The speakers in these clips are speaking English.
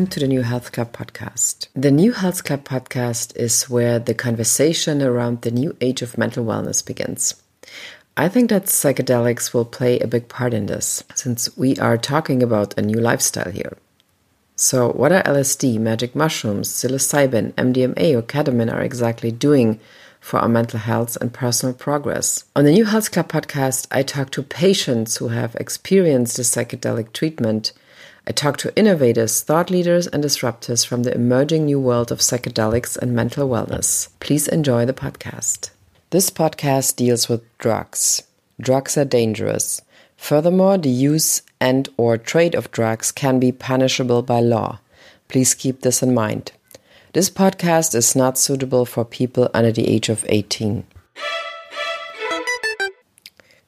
Welcome to the New Health Club podcast. The New Health Club podcast is where the conversation around the new age of mental wellness begins. I think that psychedelics will play a big part in this, since we are talking about a new lifestyle here. So, what are LSD, magic mushrooms, psilocybin, MDMA, or ketamine are exactly doing for our mental health and personal progress? On the New Health Club podcast, I talk to patients who have experienced the psychedelic treatment. I talk to innovators, thought leaders, and disruptors from the emerging new world of psychedelics and mental wellness. Please enjoy the podcast. This podcast deals with drugs. Drugs are dangerous. Furthermore, the use and or trade of drugs can be punishable by law. Please keep this in mind. This podcast is not suitable for people under the age of 18.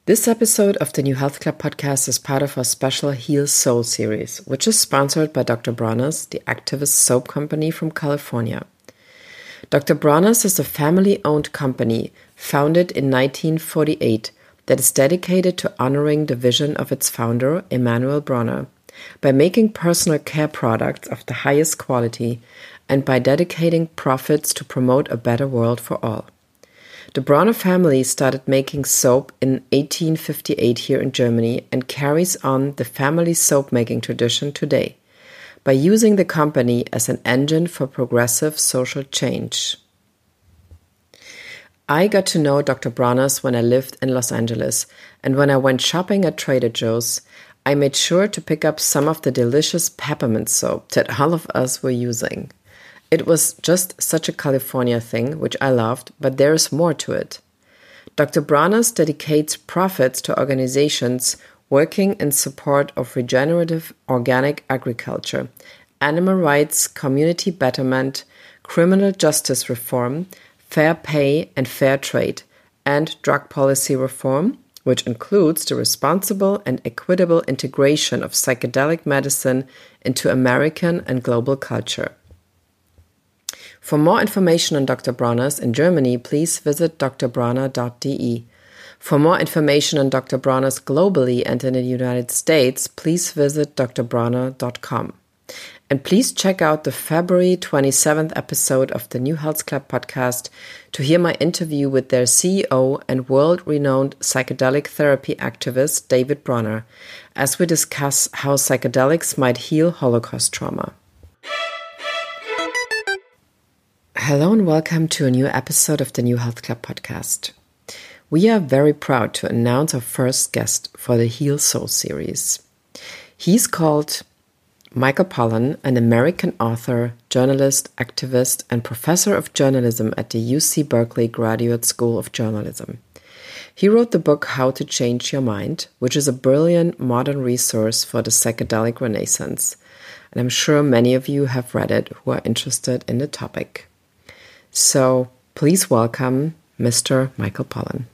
This episode of the New Health Club podcast is part of our special Heal Soul series, which is sponsored by Dr. Bronner's, the activist soap company from California. Dr. Bronner's is a family owned company founded in 1948 that is dedicated to honoring the vision of its founder, Emanuel Bronner, by making personal care products of the highest quality and by dedicating profits to promote a better world for all. The Bronner family started making soap in 1858 here in Germany and carries on the family soap making tradition today by using the company as an engine for progressive social change. I got to know Dr. Bronner's when I lived in Los Angeles, and when I went shopping at Trader Joe's, I made sure to pick up some of the delicious peppermint soap that all of us were using. It was just such a California thing, which I loved, but there is more to it. Dr. Bronner's dedicates profits to organizations working in support of regenerative organic agriculture, animal rights, community betterment, criminal justice reform, fair pay and fair trade, and drug policy reform, which includes the responsible and equitable integration of psychedelic medicine into American and global culture. For more information on Dr. Bronner's in Germany, please visit drbronner.de. For more information on Dr. Bronner's globally and in the United States, please visit drbronner.com. And please check out the February 27th episode of the New Health Club podcast to hear my interview with their CEO and world renowned psychedelic therapy activist, David Bronner, as we discuss how psychedelics might heal Holocaust trauma. Hello and welcome to a new episode of the New Health Club podcast. We are very proud to announce our first guest for the Heal Soul series. He's called Michael Pollan, an American author, journalist, activist, and professor of journalism at the UC Berkeley Graduate School of Journalism. He wrote the book How to Change Your Mind, which is a brilliant modern resource for the psychedelic renaissance. And I'm sure many of you have read it who are interested in the topic. So please welcome Mr. Michael Pollan.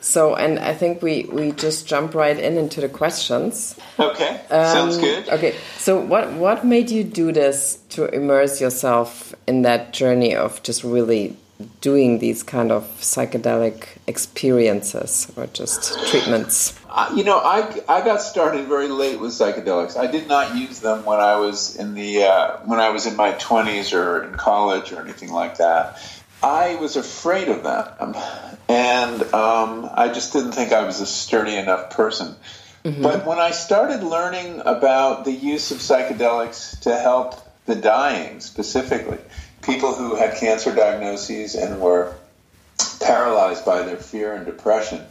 So, and I think we we just jump right in into the questions. Okay, um, sounds good. Okay, so what what made you do this to immerse yourself in that journey of just really doing these kind of psychedelic experiences or just treatments? Uh, you know, I, I got started very late with psychedelics. I did not use them when I was in the uh, when I was in my twenties or in college or anything like that. I was afraid of them, and um, I just didn't think I was a sturdy enough person. Mm-hmm. But when I started learning about the use of psychedelics to help the dying, specifically people who had cancer diagnoses and were paralyzed by their fear and depression,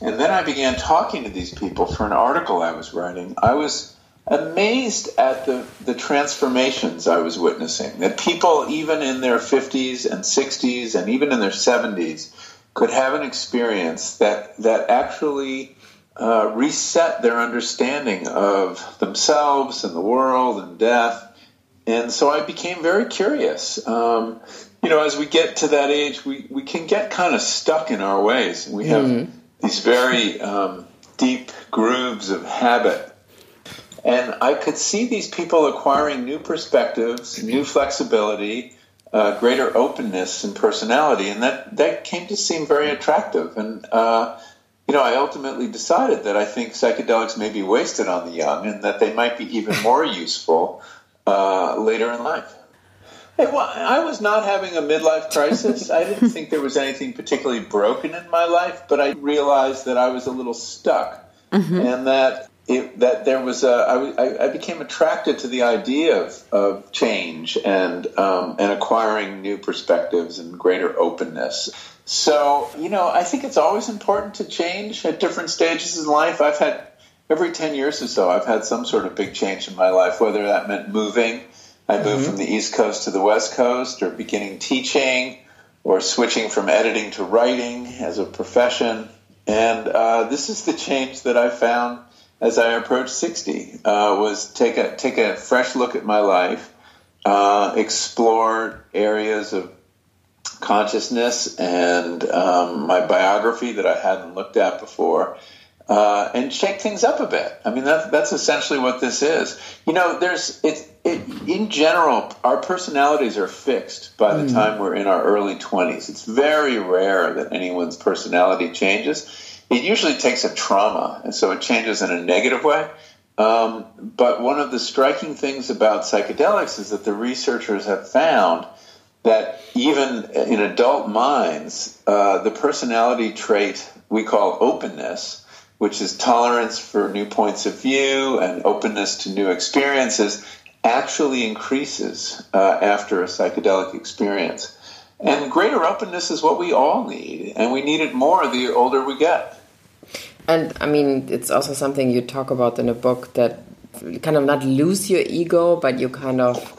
and then I began talking to these people for an article I was writing, I was amazed at the, the transformations I was witnessing. That people, even in their 50s and 60s and even in their 70s, could have an experience that, that actually uh, reset their understanding of themselves and the world and death. And so I became very curious. Um, you know, as we get to that age, we, we can get kind of stuck in our ways. We have mm-hmm. these very um, deep grooves of habit and I could see these people acquiring new perspectives, new flexibility, uh, greater openness and personality, and that that came to seem very attractive. And uh, you know, I ultimately decided that I think psychedelics may be wasted on the young, and that they might be even more useful uh, later in life. Well, I was not having a midlife crisis. I didn't think there was anything particularly broken in my life, but I realized that I was a little stuck, mm-hmm. and that it, that there was a I, I became attracted to the idea of, of change and um, and acquiring new perspectives and greater openness. So you know, I think it's always important to change at different stages in life. I've had every ten years or so, I've had some sort of big change in my life, whether that meant moving I moved mm-hmm. from the East Coast to the West Coast, or beginning teaching, or switching from editing to writing as a profession. And uh, this is the change that I found as I approached 60 uh, was take a take a fresh look at my life, uh, explore areas of consciousness and um, my biography that I hadn't looked at before, uh, and shake things up a bit. I mean, that, that's essentially what this is. You know, there's it, it, in general, our personalities are fixed by the mm. time we're in our early 20s. It's very rare that anyone's personality changes. It usually takes a trauma, and so it changes in a negative way. Um, but one of the striking things about psychedelics is that the researchers have found that even in adult minds, uh, the personality trait we call openness which is tolerance for new points of view and openness to new experiences, actually increases uh, after a psychedelic experience. And greater openness is what we all need, and we need it more the older we get. And I mean, it's also something you talk about in a book that kind of not lose your ego, but you kind of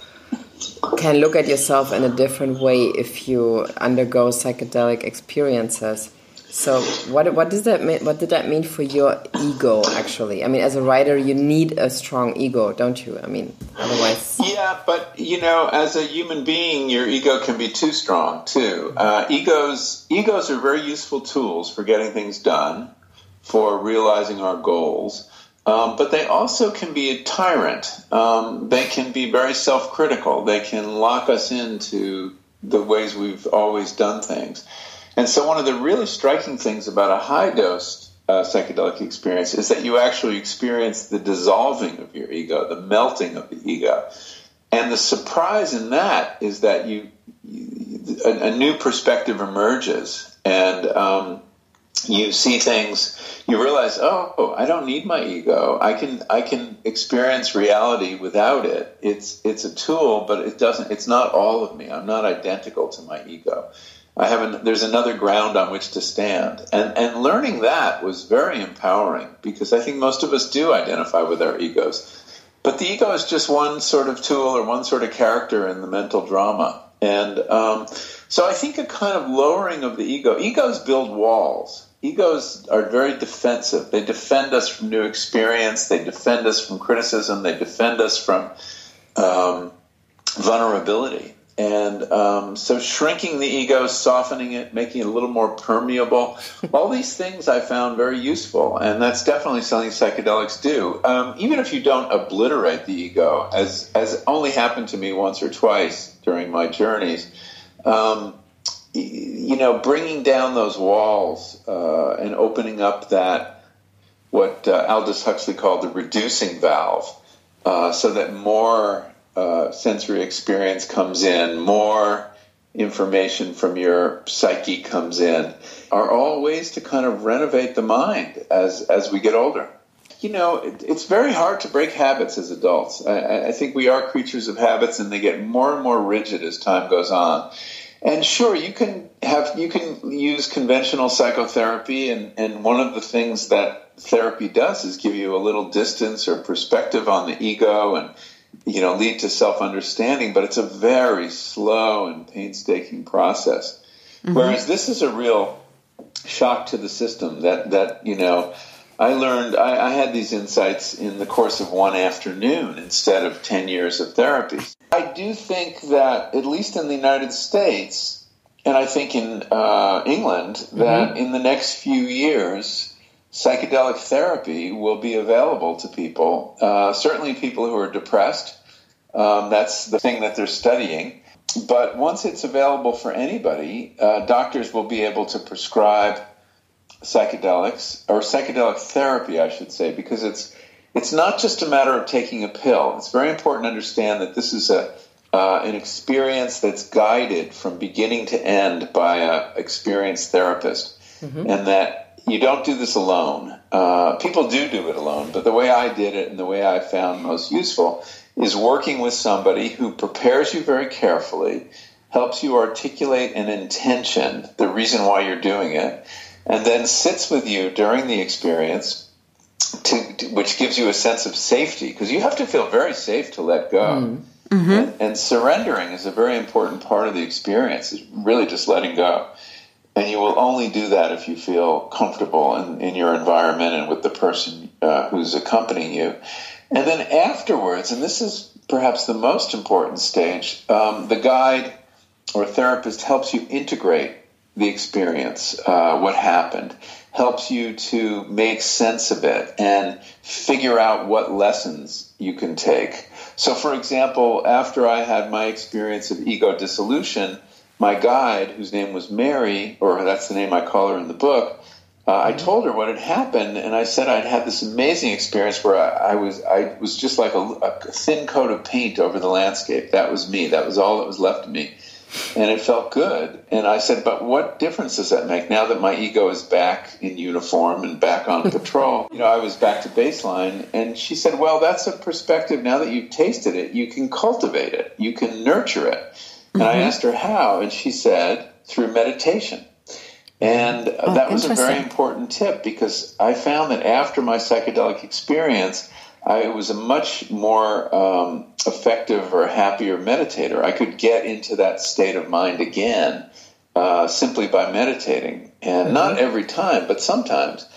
can look at yourself in a different way if you undergo psychedelic experiences. So what what does that mean? What did that mean for your ego? Actually, I mean, as a writer, you need a strong ego, don't you? I mean, otherwise. Yeah, but you know, as a human being, your ego can be too strong too. Uh, egos egos are very useful tools for getting things done, for realizing our goals. Um, but they also can be a tyrant. Um, they can be very self critical. They can lock us into the ways we've always done things. And so, one of the really striking things about a high dose uh, psychedelic experience is that you actually experience the dissolving of your ego, the melting of the ego. And the surprise in that is that you, you a, a, new perspective emerges, and um, you see things. You realize, oh, I don't need my ego. I can I can experience reality without it. It's it's a tool, but it doesn't. It's not all of me. I'm not identical to my ego. I have an, there's another ground on which to stand, and and learning that was very empowering because I think most of us do identify with our egos, but the ego is just one sort of tool or one sort of character in the mental drama, and um, so I think a kind of lowering of the ego. Egos build walls. Egos are very defensive. They defend us from new experience. They defend us from criticism. They defend us from um, vulnerability. And um, so shrinking the ego, softening it, making it a little more permeable, all these things I found very useful. And that's definitely something psychedelics do. Um, even if you don't obliterate the ego, as, as only happened to me once or twice during my journeys, um, you know, bringing down those walls uh, and opening up that, what uh, Aldous Huxley called the reducing valve, uh, so that more uh, sensory experience comes in, more information from your psyche comes in, are all ways to kind of renovate the mind as as we get older. You know, it, it's very hard to break habits as adults. I, I think we are creatures of habits, and they get more and more rigid as time goes on. And sure, you can have you can use conventional psychotherapy, and, and one of the things that therapy does is give you a little distance or perspective on the ego and you know, lead to self understanding, but it's a very slow and painstaking process. Mm-hmm. Whereas this is a real shock to the system that, that you know, I learned, I, I, had these insights in the course of one afternoon instead of 10 years of therapy. I do think that, at least in the United States, and I think in uh, England, that mm-hmm. in the next few years, psychedelic therapy will be available to people, uh, certainly people who are depressed. Um, that's the thing that they're studying. But once it's available for anybody, uh, doctors will be able to prescribe psychedelics or psychedelic therapy, I should say, because it's it's not just a matter of taking a pill. It's very important to understand that this is a uh, an experience that's guided from beginning to end by an experienced therapist, mm-hmm. and that you don't do this alone. Uh, people do do it alone, but the way I did it and the way I found most useful is working with somebody who prepares you very carefully, helps you articulate an intention, the reason why you're doing it, and then sits with you during the experience, to, to, which gives you a sense of safety because you have to feel very safe to let go. Mm. Mm-hmm. And, and, surrendering is a very important part of the experience. Is really just letting go, and you will only do that if you feel comfortable in, in your environment and with the person uh, who's accompanying you. And then afterwards, and this is perhaps the most important stage, um, the guide or therapist helps you integrate the experience, uh, what happened, helps you to make sense of it and figure out what lessons you can take. So, for example, after I had my experience of ego dissolution, my guide, whose name was Mary, or that's the name I call her in the book, uh, I told her what had happened, and I said I'd had this amazing experience where I, I was I was just like a, a, thin coat of paint over the landscape. That was me. That was all that was left of me and it felt good. And I said, but what difference does that make now that my ego is back in uniform and back on patrol? You know, I was back to baseline. And she said, well, that's a perspective. Now that you've tasted it, you can cultivate it, you can nurture it. And mm-hmm. I asked her how, and she said, through meditation. And oh, that was a very important tip because I found that after my psychedelic experience, I was a much more um, effective or happier meditator. I could get into that state of mind again uh, simply by meditating, and mm-hmm. not every time, but sometimes.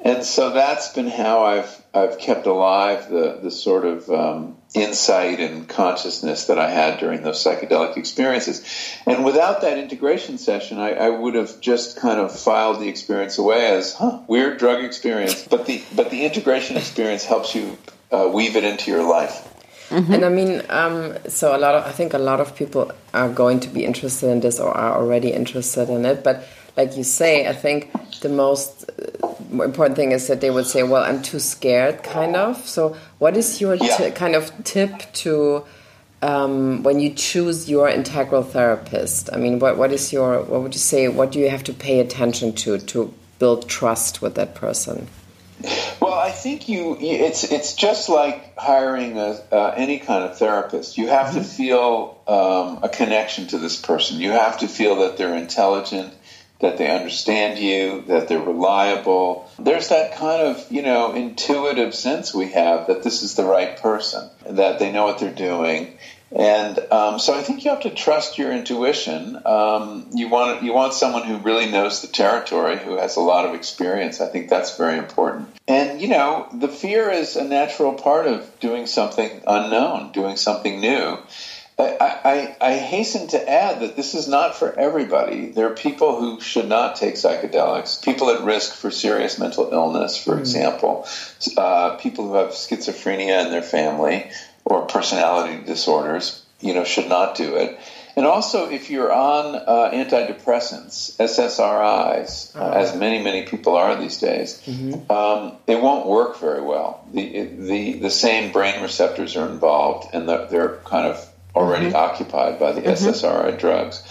And so that's been how I've I've kept alive the the sort of um, insight and consciousness that I had during those psychedelic experiences. And without that integration session, I, I would have just kind of filed the experience away as huh, weird drug experience. But the but the integration experience helps you uh, weave it into your life. Mm-hmm. And I mean, um, so a lot of I think a lot of people are going to be interested in this or are already interested in it. But like you say, I think the most uh, important thing is that they would say, "Well, I'm too scared," kind of. So, what is your yeah. kind of tip to um, when you choose your integral therapist? I mean, what what is your what would you say? What do you have to pay attention to to build trust with that person? Well, I think you. It's it's just like hiring a, uh, any kind of therapist. You have mm-hmm. to feel um, a connection to this person. You have to feel that they're intelligent, that they understand you, that they're reliable. There's that kind of you know intuitive sense we have that this is the right person, that they know what they're doing, and um, so I think you have to trust your intuition. Um, you want you want someone who really knows the territory, who has a lot of experience. I think that's very important. And you know, the fear is a natural part of doing something unknown, doing something new. I, I, I, hasten to add that this is not for everybody. There are people who should not take psychedelics, people at risk for serious mental illness, for mm. example, uh, people who have schizophrenia in their family, or personality disorders, you know, should not do it. And also, if you're on uh, antidepressants, SSRIs, uh, oh. as many many people are these days, mm-hmm. um, it won't work very well. The, the the same brain receptors are involved, and the, they're kind of already mm-hmm. occupied by the mm-hmm. SSRI drugs.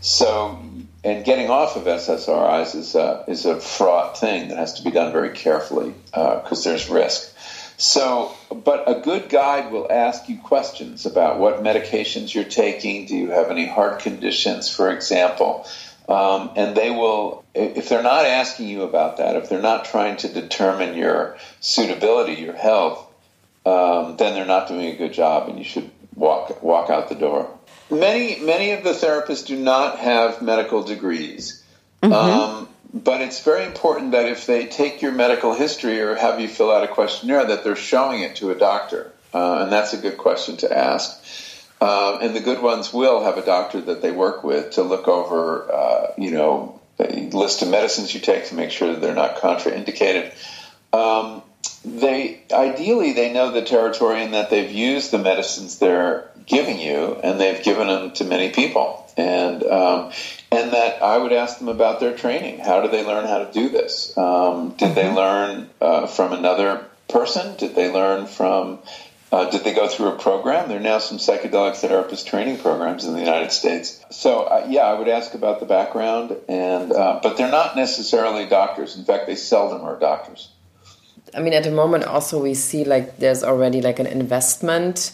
So, and getting off of SSRIs is a, is a fraught thing that has to be done very carefully because uh, there's risk. So, but a good guide will ask you questions about what medications you're taking. Do you have any heart conditions, for example? Um, and they will, if they're not asking you about that, if they're not trying to determine your suitability, your health, um, then they're not doing a good job, and you should walk walk out the door. Many many of the therapists do not have medical degrees. Mm-hmm. Um, but it's very important that if they take your medical history or have you fill out a questionnaire, that they're showing it to a doctor. Uh, and that's a good question to ask. Uh, and the good ones will have a doctor that they work with to look over, uh, you know, a list of medicines you take to make sure that they're not contraindicated. Um, they ideally they know the territory and that they've used the medicines they're giving you, and they've given them to many people. And um, and that I would ask them about their training. How do they learn how to do this? Um, did mm-hmm. they learn uh, from another person? Did they learn from uh, did they go through a program? There are now some psychedelic therapist training programs in the United States. So, uh, yeah, I would ask about the background, and uh, but they're not necessarily doctors. In fact, they seldom are doctors. I mean, at the moment, also we see like there's already like an investment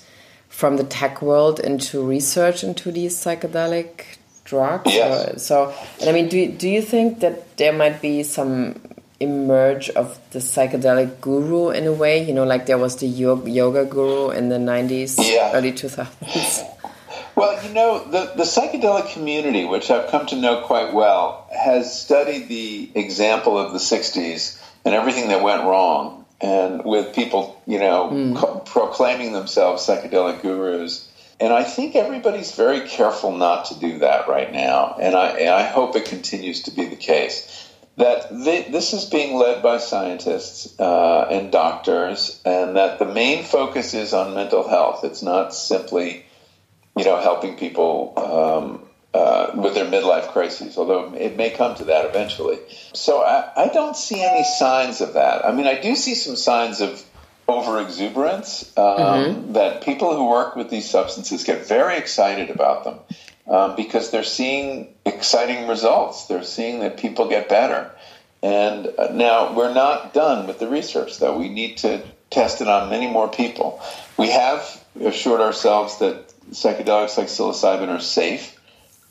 from the tech world into research into these psychedelic drugs. Yes. So, and I mean, do do you think that there might be some emerge of the psychedelic guru in a way? You know, like there was the yoga guru in the 90s, yeah. early 2000s. Well, you know, the, the psychedelic community, which I've come to know quite well, has studied the example of the 60s and everything that went wrong, and with people, you know, mm. proclaiming themselves psychedelic gurus. And I think everybody's very careful not to do that right now, and I, and I hope it continues to be the case that this is being led by scientists uh, and doctors, and that the main focus is on mental health. It's not simply, you know, helping people um, uh, with their midlife crises, although it may come to that eventually. So I, I, don't see any signs of that. I mean, I do see some signs of over exuberance um, mm-hmm. that people who work with these substances get very excited about them um, because they're seeing exciting results. They're seeing that people get better. And uh, now we're not done with the research, though. We need to test it on many more people. We have assured ourselves that psychedelics like psilocybin are safe.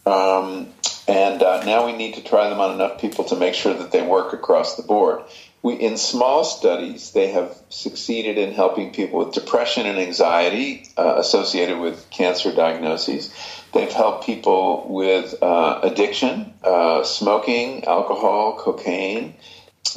Um, and uh, now we need to try them on enough people to make sure that they work across the board. We, in small studies, they have succeeded in helping people with depression and anxiety uh, associated with cancer diagnoses. They've helped people with uh, addiction, uh, smoking, alcohol, cocaine.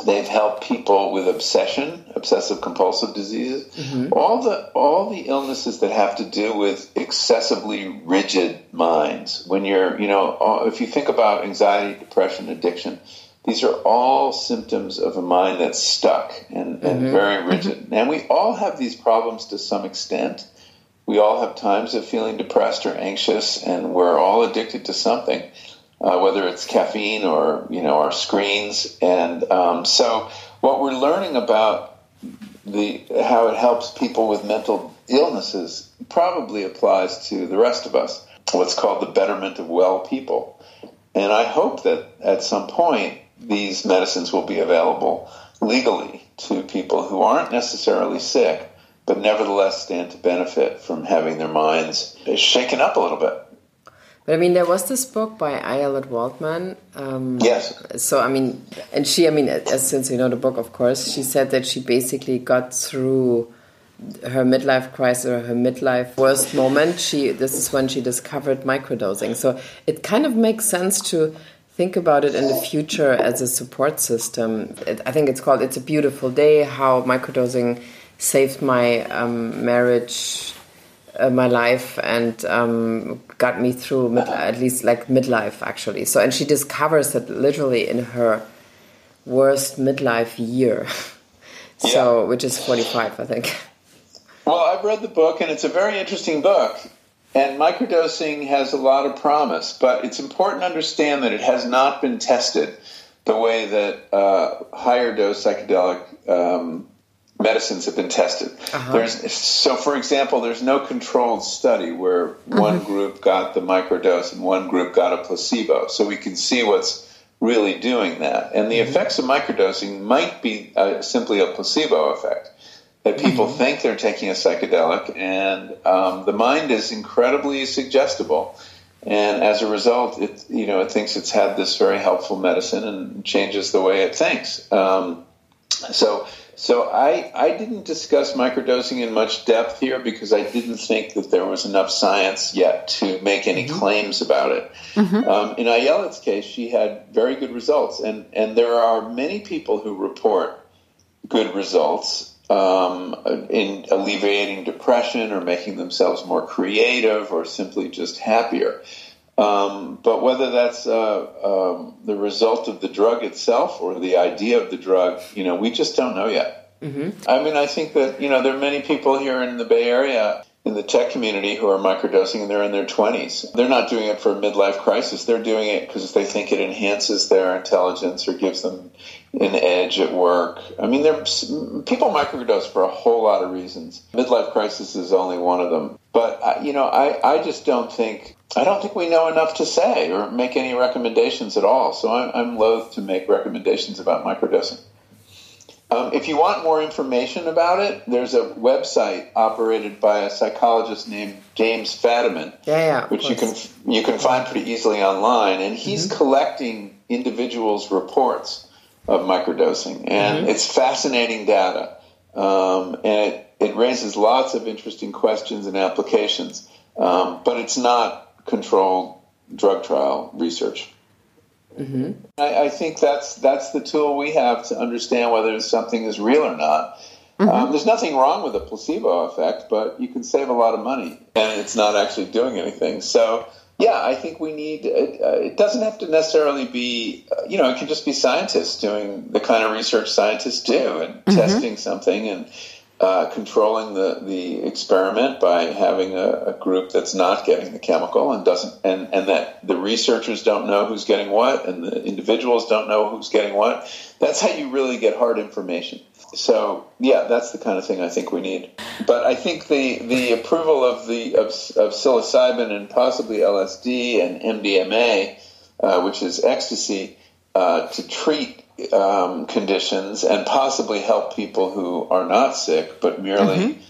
They've helped people with obsession, obsessive compulsive diseases, mm-hmm. all the all the illnesses that have to do with excessively rigid minds. When you're, you know, if you think about anxiety, depression, addiction, these are all symptoms of a mind that's stuck and, and mm-hmm. very rigid. Mm-hmm. And we all have these problems to some extent we all have times of feeling depressed or anxious, and we're all addicted to something, uh, whether it's caffeine or you know our screens. And um, so, what we're learning about the how it helps people with mental illnesses probably applies to the rest of us. What's called the betterment of well people, and I hope that at some point these medicines will be available legally to people who aren't necessarily sick but nevertheless stand to benefit from having their minds shaken up a little bit. But I mean, there was this book by Ayelet Waldman. Um, yes. So I mean, and she, I mean, as, since you know the book, of course, she said that she basically got through her midlife crisis or her midlife worst moment. She this is when she discovered microdosing. So it kind of makes sense to think about it in the future as a support system. It, I think it's called "It's a Beautiful Day." How microdosing saved my um, marriage, uh, my life, and um, got me through mid, at least like midlife actually. So, and she discovers it literally in her worst midlife year. so, yeah. which is forty five, I think. Well, I've read the book, and it's a very interesting book. And microdosing has a lot of promise, but it's important to understand that it has not been tested the way that uh, higher dose psychedelic um, medicines have been tested. Uh-huh. There's so, for example, there's no controlled study where uh-huh. one group got the microdose and one group got a placebo, so we can see what's really doing that. And the mm-hmm. effects of microdosing might be uh, simply a placebo effect. That people mm-hmm. think they're taking a psychedelic, and um, the mind is incredibly suggestible, and as a result, it you know it thinks it's had this very helpful medicine and changes the way it thinks. Um, so so I, I didn't discuss microdosing in much depth here because I didn't think that there was enough science yet to make any mm-hmm. claims about it. Mm-hmm. Um, in Ayelet's case, she had very good results, and, and there are many people who report good results um, in alleviating depression or making themselves more creative or simply just happier. Um, but whether that's uh, um, the result of the drug itself or the idea of the drug, you know, we just don't know yet. Mm-hmm. I mean, I think that you know there are many people here in the Bay Area in the tech community who are microdosing and they're in their 20s. They're not doing it for a midlife crisis. They're doing it because they think it enhances their intelligence or gives them an edge at work. I mean, people microdose for a whole lot of reasons. Midlife crisis is only one of them. But uh, you know, I, I just don't think I don't think we know enough to say or make any recommendations at all. So I'm, I'm loath to make recommendations about microdosing. Um, if you want more information about it, there's a website operated by a psychologist named James Fadiman, yeah, yeah, which you can you can find pretty easily online, and he's mm-hmm. collecting individuals' reports of microdosing, and mm-hmm. it's fascinating data, um, and it, it raises lots of interesting questions and applications, um, but it's not controlled drug trial research. Mm-hmm. I, I, think that's that's the tool we have to understand whether something is real or not. Mm-hmm. Um, there's nothing wrong with a placebo effect, but you can save a lot of money, and it's not actually doing anything. So, yeah, I think we need. Uh, uh it doesn't have to necessarily be, uh, you know, it can just be scientists doing the kind of research scientists do and mm-hmm. testing something and uh, controlling the, the experiment by having a, a, group that's not getting the chemical and doesn't and, and that the researchers don't know who's getting what and the individuals don't know who's getting what that's how you really get hard information. So yeah that's the kind of thing i think we need. But i think the the approval of the of, of psilocybin and possibly lsd and mdma uh, which is ecstasy uh, to treat um, conditions and possibly help people who are not sick but merely mm-hmm.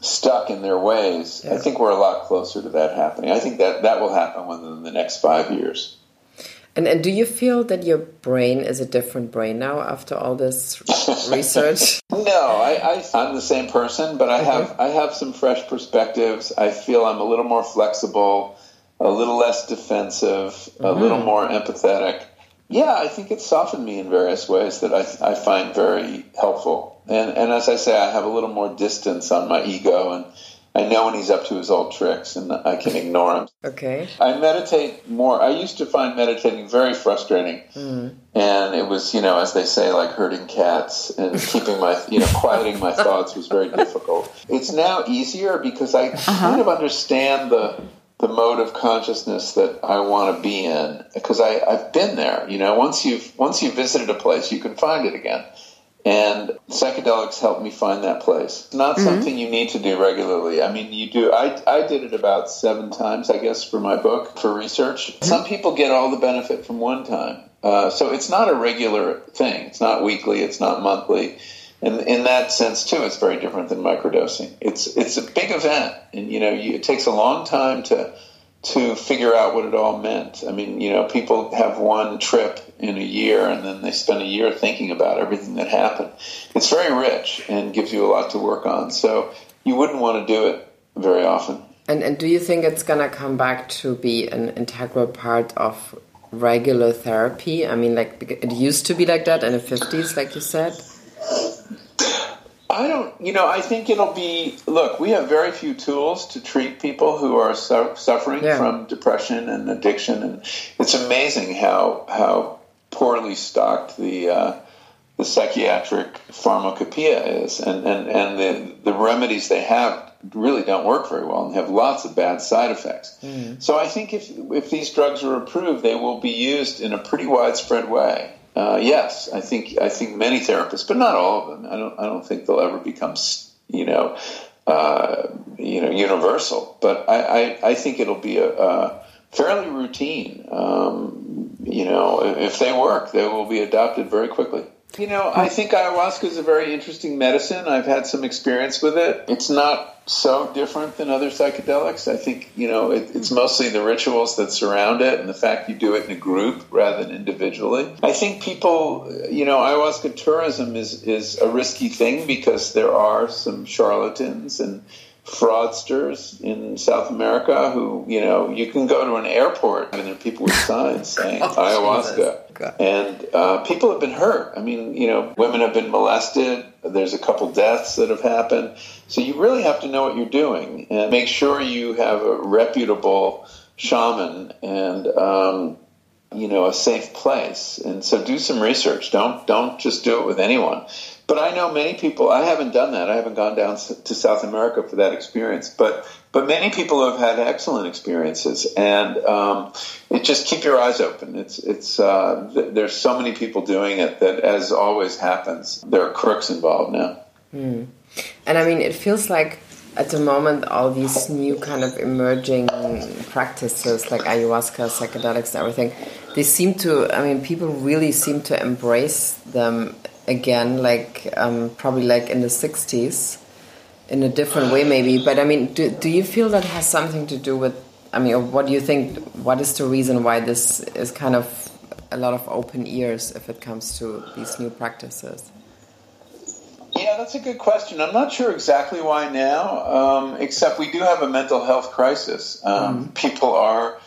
stuck in their ways. Yeah. I think we're a lot closer to that happening. I think that that will happen within the next five years. And, and do you feel that your brain is a different brain now after all this research? no, I, I, am the same person, but I okay. have I have some fresh perspectives. I feel I'm a little more flexible, a little less defensive, mm-hmm. a little more empathetic. Yeah, I think it's softened me in various ways that I, I find very helpful. And, and as I say, I have a little more distance on my ego, and I know when he's up to his old tricks, and I can ignore him. Okay. I meditate more. I used to find meditating very frustrating, mm. and it was, you know, as they say, like herding cats, and keeping my, you know, quieting my thoughts was very difficult. It's now easier because I uh-huh. kind of understand the the mode of consciousness that I want to be in because I, I've been there. You know, once you've once you've visited a place, you can find it again. And psychedelics helped me find that place. It's not mm-hmm. something you need to do regularly. I mean, you do. I, I did it about seven times, I guess, for my book for research. Mm-hmm. Some people get all the benefit from one time. Uh, so it's not a regular thing. It's not weekly. It's not monthly and in that sense too, it's very different than microdosing. It's it's a big event, and you know you, it takes a long time to to figure out what it all meant. I mean, you know, people have one trip in a year, and then they spend a year thinking about everything that happened. It's very rich and gives you a lot to work on. So you wouldn't want to do it very often. And and do you think it's gonna come back to be an integral part of regular therapy? I mean, like it used to be like that in the fifties, like you said. I don't, you know, I think it'll be. Look, we have very few tools to treat people who are su- suffering yeah. from depression and addiction, and it's amazing how how poorly stocked the uh, the psychiatric pharmacopoeia is, and and and the the remedies they have really don't work very well and have lots of bad side effects. Mm. So I think if if these drugs are approved, they will be used in a pretty widespread way. Uh, yes, I think I think many therapists, but not all of them. I don't I don't think they'll ever become you know uh, you know universal. But I, I, I think it'll be a, a fairly routine. Um, you know, if they work, they will be adopted very quickly. You know, I think ayahuasca is a very interesting medicine. I've had some experience with it. It's not so different than other psychedelics. I think, you know, it, it's mostly the rituals that surround it and the fact you do it in a group rather than individually. I think people, you know, ayahuasca tourism is, is a risky thing because there are some charlatans and fraudsters in South America who, you know, you can go to an airport and there are people with signs saying oh, ayahuasca. And uh, people have been hurt. I mean, you know, women have been molested. There's a couple deaths that have happened. So you really have to know what you're doing and make sure you have a reputable shaman and, um, you know, a safe place. And so do some research. Don't don't just do it with anyone But I know many people. I haven't done that. I haven't gone down to South America for that experience. But but many people have had excellent experiences, and um, it just keep your eyes open. It's it's uh, th- there's so many people doing it that, as always happens, there are crooks involved now. Mm. And I mean, it feels like at the moment all these new kind of emerging practices like ayahuasca, psychedelics, and everything, they seem to. I mean, people really seem to embrace them again, like um, probably like in the '60s, in a different way maybe. But I mean, do do you feel that has something to do with? I mean, what do you think? What is the reason why this is kind of a lot of open ears if it comes to these new practices? Yeah, that's a good question. I'm not sure exactly why now, um, except we do have a mental health crisis. Um, mm. People are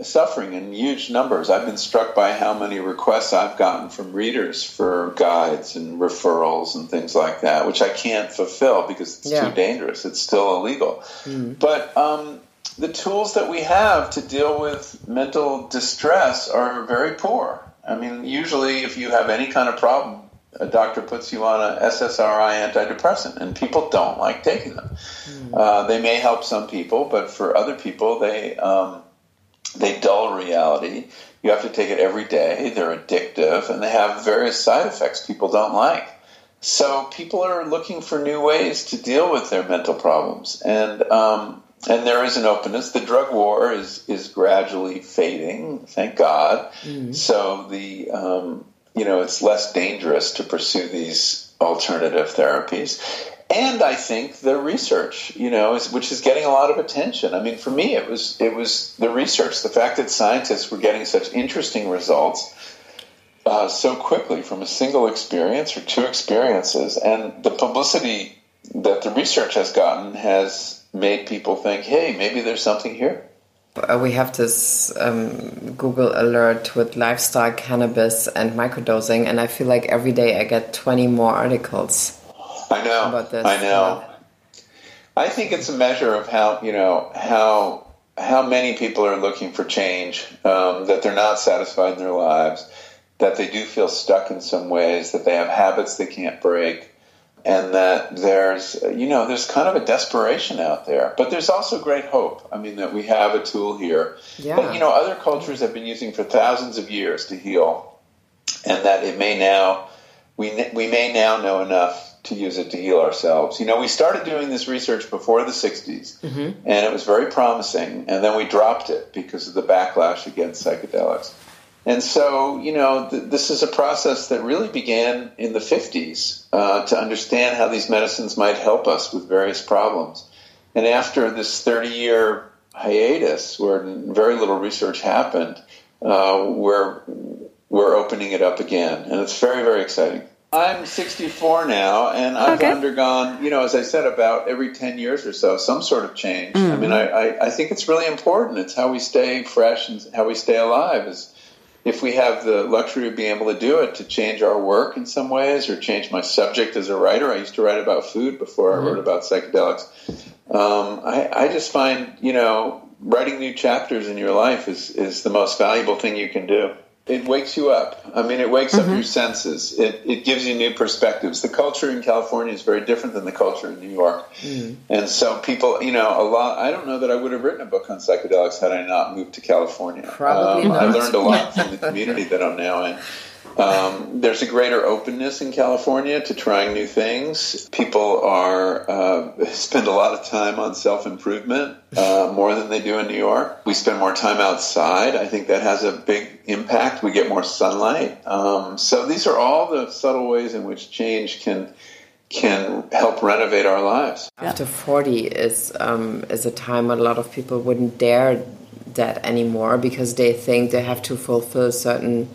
suffering in huge numbers. I've been struck by how many requests I've gotten from readers for guides and referrals and things like that, which I can't fulfill because it's yeah. too dangerous. It's still illegal. Mm. But um, the tools that we have to deal with mental distress are very poor. I mean, usually, if you have any kind of problem, a doctor puts you on a SSRI antidepressant, and people don't like taking them. Mm. Uh, they may help some people, but for other people, they um, they dull reality. You have to take it every day. They're addictive, and they have various side effects people don't like. So people are looking for new ways to deal with their mental problems, and um, and there is an openness. The drug war is is gradually fading, thank God. Mm. So the um, you know, it's less dangerous to pursue these alternative therapies. And I think the research, you know, is, which is getting a lot of attention. I mean, for me, it was it was the research, the fact that scientists were getting such interesting results uh, so quickly from a single experience or two experiences, and the publicity that the research has gotten has made people think, hey, maybe there's something here. Uh, we have this um, Google alert with lifestyle cannabis and microdosing, and I feel like every day I get 20 more articles. I know. About this. I know. I think it's a measure of how you know how how many people are looking for change, um, that they're not satisfied in their lives, that they do feel stuck in some ways, that they have habits they can't break, and that there's you know there's kind of a desperation out there but there's also great hope i mean that we have a tool here yeah. that you know other cultures have been using for thousands of years to heal and that it may now we we may now know enough to use it to heal ourselves you know we started doing this research before the 60s mm-hmm. and it was very promising and then we dropped it because of the backlash against psychedelics and so, you know, th- this is a process that really began in the 50s uh, to understand how these medicines might help us with various problems. And after this 30 year hiatus, where very little research happened, uh, we're, we're opening it up again. And it's very, very exciting. I'm 64 now, and I've okay. undergone, you know, as I said, about every 10 years or so, some sort of change. Mm-hmm. I mean, I, I, I, think it's really important. It's how we stay fresh and how we stay alive. Is if we have the luxury of being able to do it to change our work in some ways or change my subject as a writer. I used to write about food before mm-hmm. I wrote about psychedelics. Um, I, I, just find, you know, writing new chapters in your life is, is the most valuable thing you can do it wakes you up. I mean, it wakes mm-hmm. up your senses. It, it gives you new perspectives. The culture in California is very different than the culture in New York. Mm-hmm. And so people, you know, a lot, I don't know that I would have written a book on psychedelics had I not moved to California. Probably um, I learned a lot from the community that I'm now in. Um, there's a greater openness in California to trying new things. People are uh, spend a lot of time on self improvement uh, more than they do in New York. We spend more time outside. I think that has a big impact. We get more sunlight. Um, so these are all the subtle ways in which change can can help renovate our lives. After 40 is um, is a time when a lot of people wouldn't dare that anymore because they think they have to fulfill certain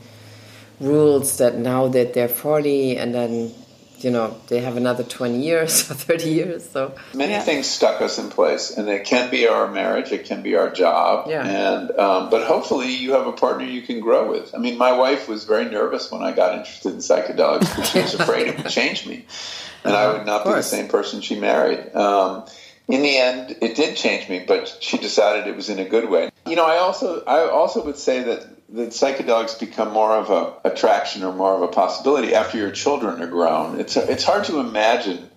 rules that now that they're 40 and then you know they have another 20 years or 30 years so many yeah. things stuck us in place and it can be our marriage it can be our job yeah. and um, but hopefully you have a partner you can grow with i mean my wife was very nervous when i got interested in psychedelics because she was afraid it would change me and i would not be the same person she married um, in the end, it did change me, but she decided it was in a good way. You know, I also I also would say that that psychedelics become more of a attraction or more of a possibility after your children are grown. It's it's hard to imagine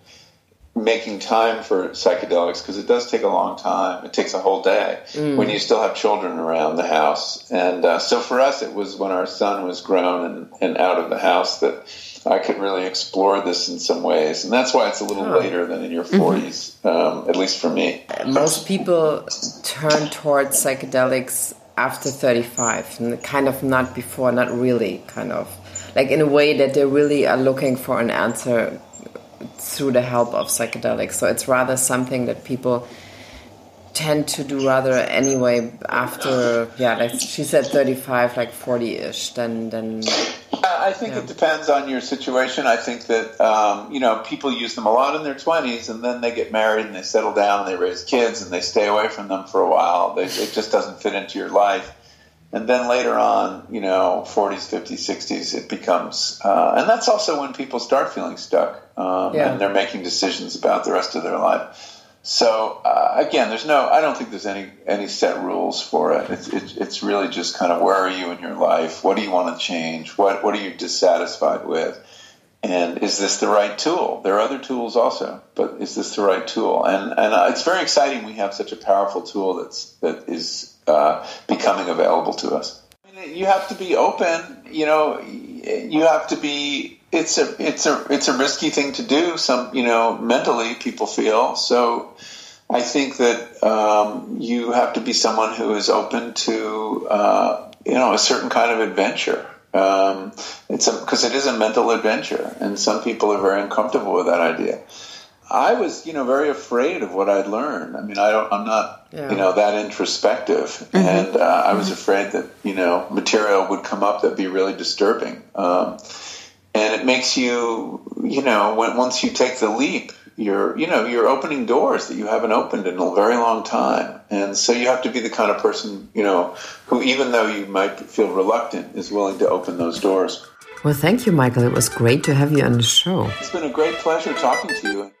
making time for psychedelics because it does take a long time. It takes a whole day mm. when you still have children around the house. And uh, so for us, it was when our son was grown and, and out of the house that I could really explore this in some ways. And that's why it's a little oh. later than in your 40s, mm-hmm. um, at least for me. Most people turn towards psychedelics after 35, and kind of not before, not really, kind of. Like in a way that they really are looking for an answer through the help of psychedelics. So it's rather something that people tend to do rather anyway after yeah like she said 35 like 40ish then then I think yeah. it depends on your situation. I think that um, you know people use them a lot in their twenties, and then they get married and they settle down and they raise kids and they stay away from them for a while. They, it just doesn't fit into your life. And then later on, you know, 40s, 50s, 60s, it becomes, uh, and that's also when people start feeling stuck um, yeah. and they're making decisions about the rest of their life. So uh, again, there's no. I don't think there's any any set rules for it. It's, it's, it's really just kind of where are you in your life? What do you want to change? What what are you dissatisfied with? And is this the right tool? There are other tools also, but is this the right tool? And and uh, it's very exciting. We have such a powerful tool that's that is uh, becoming available to us. You have to be open. You know, you have to be it's a it's a it's a risky thing to do. Some you know mentally people feel so. I think that um, you have to be someone who is open to uh, you know a certain kind of adventure. Um, it's because it is a mental adventure, and some people are very uncomfortable with that idea. I was, you know, very afraid of what I'd learned. I mean, I don't, I'm not, yeah. you know, that introspective, mm-hmm. and uh, I was mm-hmm. afraid that, you know, material would come up that'd be really disturbing. Um, and it makes you, you know, when, once you take the leap, you're, you know, you're opening doors that you haven't opened in a very long time. And so you have to be the kind of person, you know, who even though you might feel reluctant, is willing to open those doors. Well, thank you, Michael. It was great to have you on the show. It's been a great pleasure talking to you.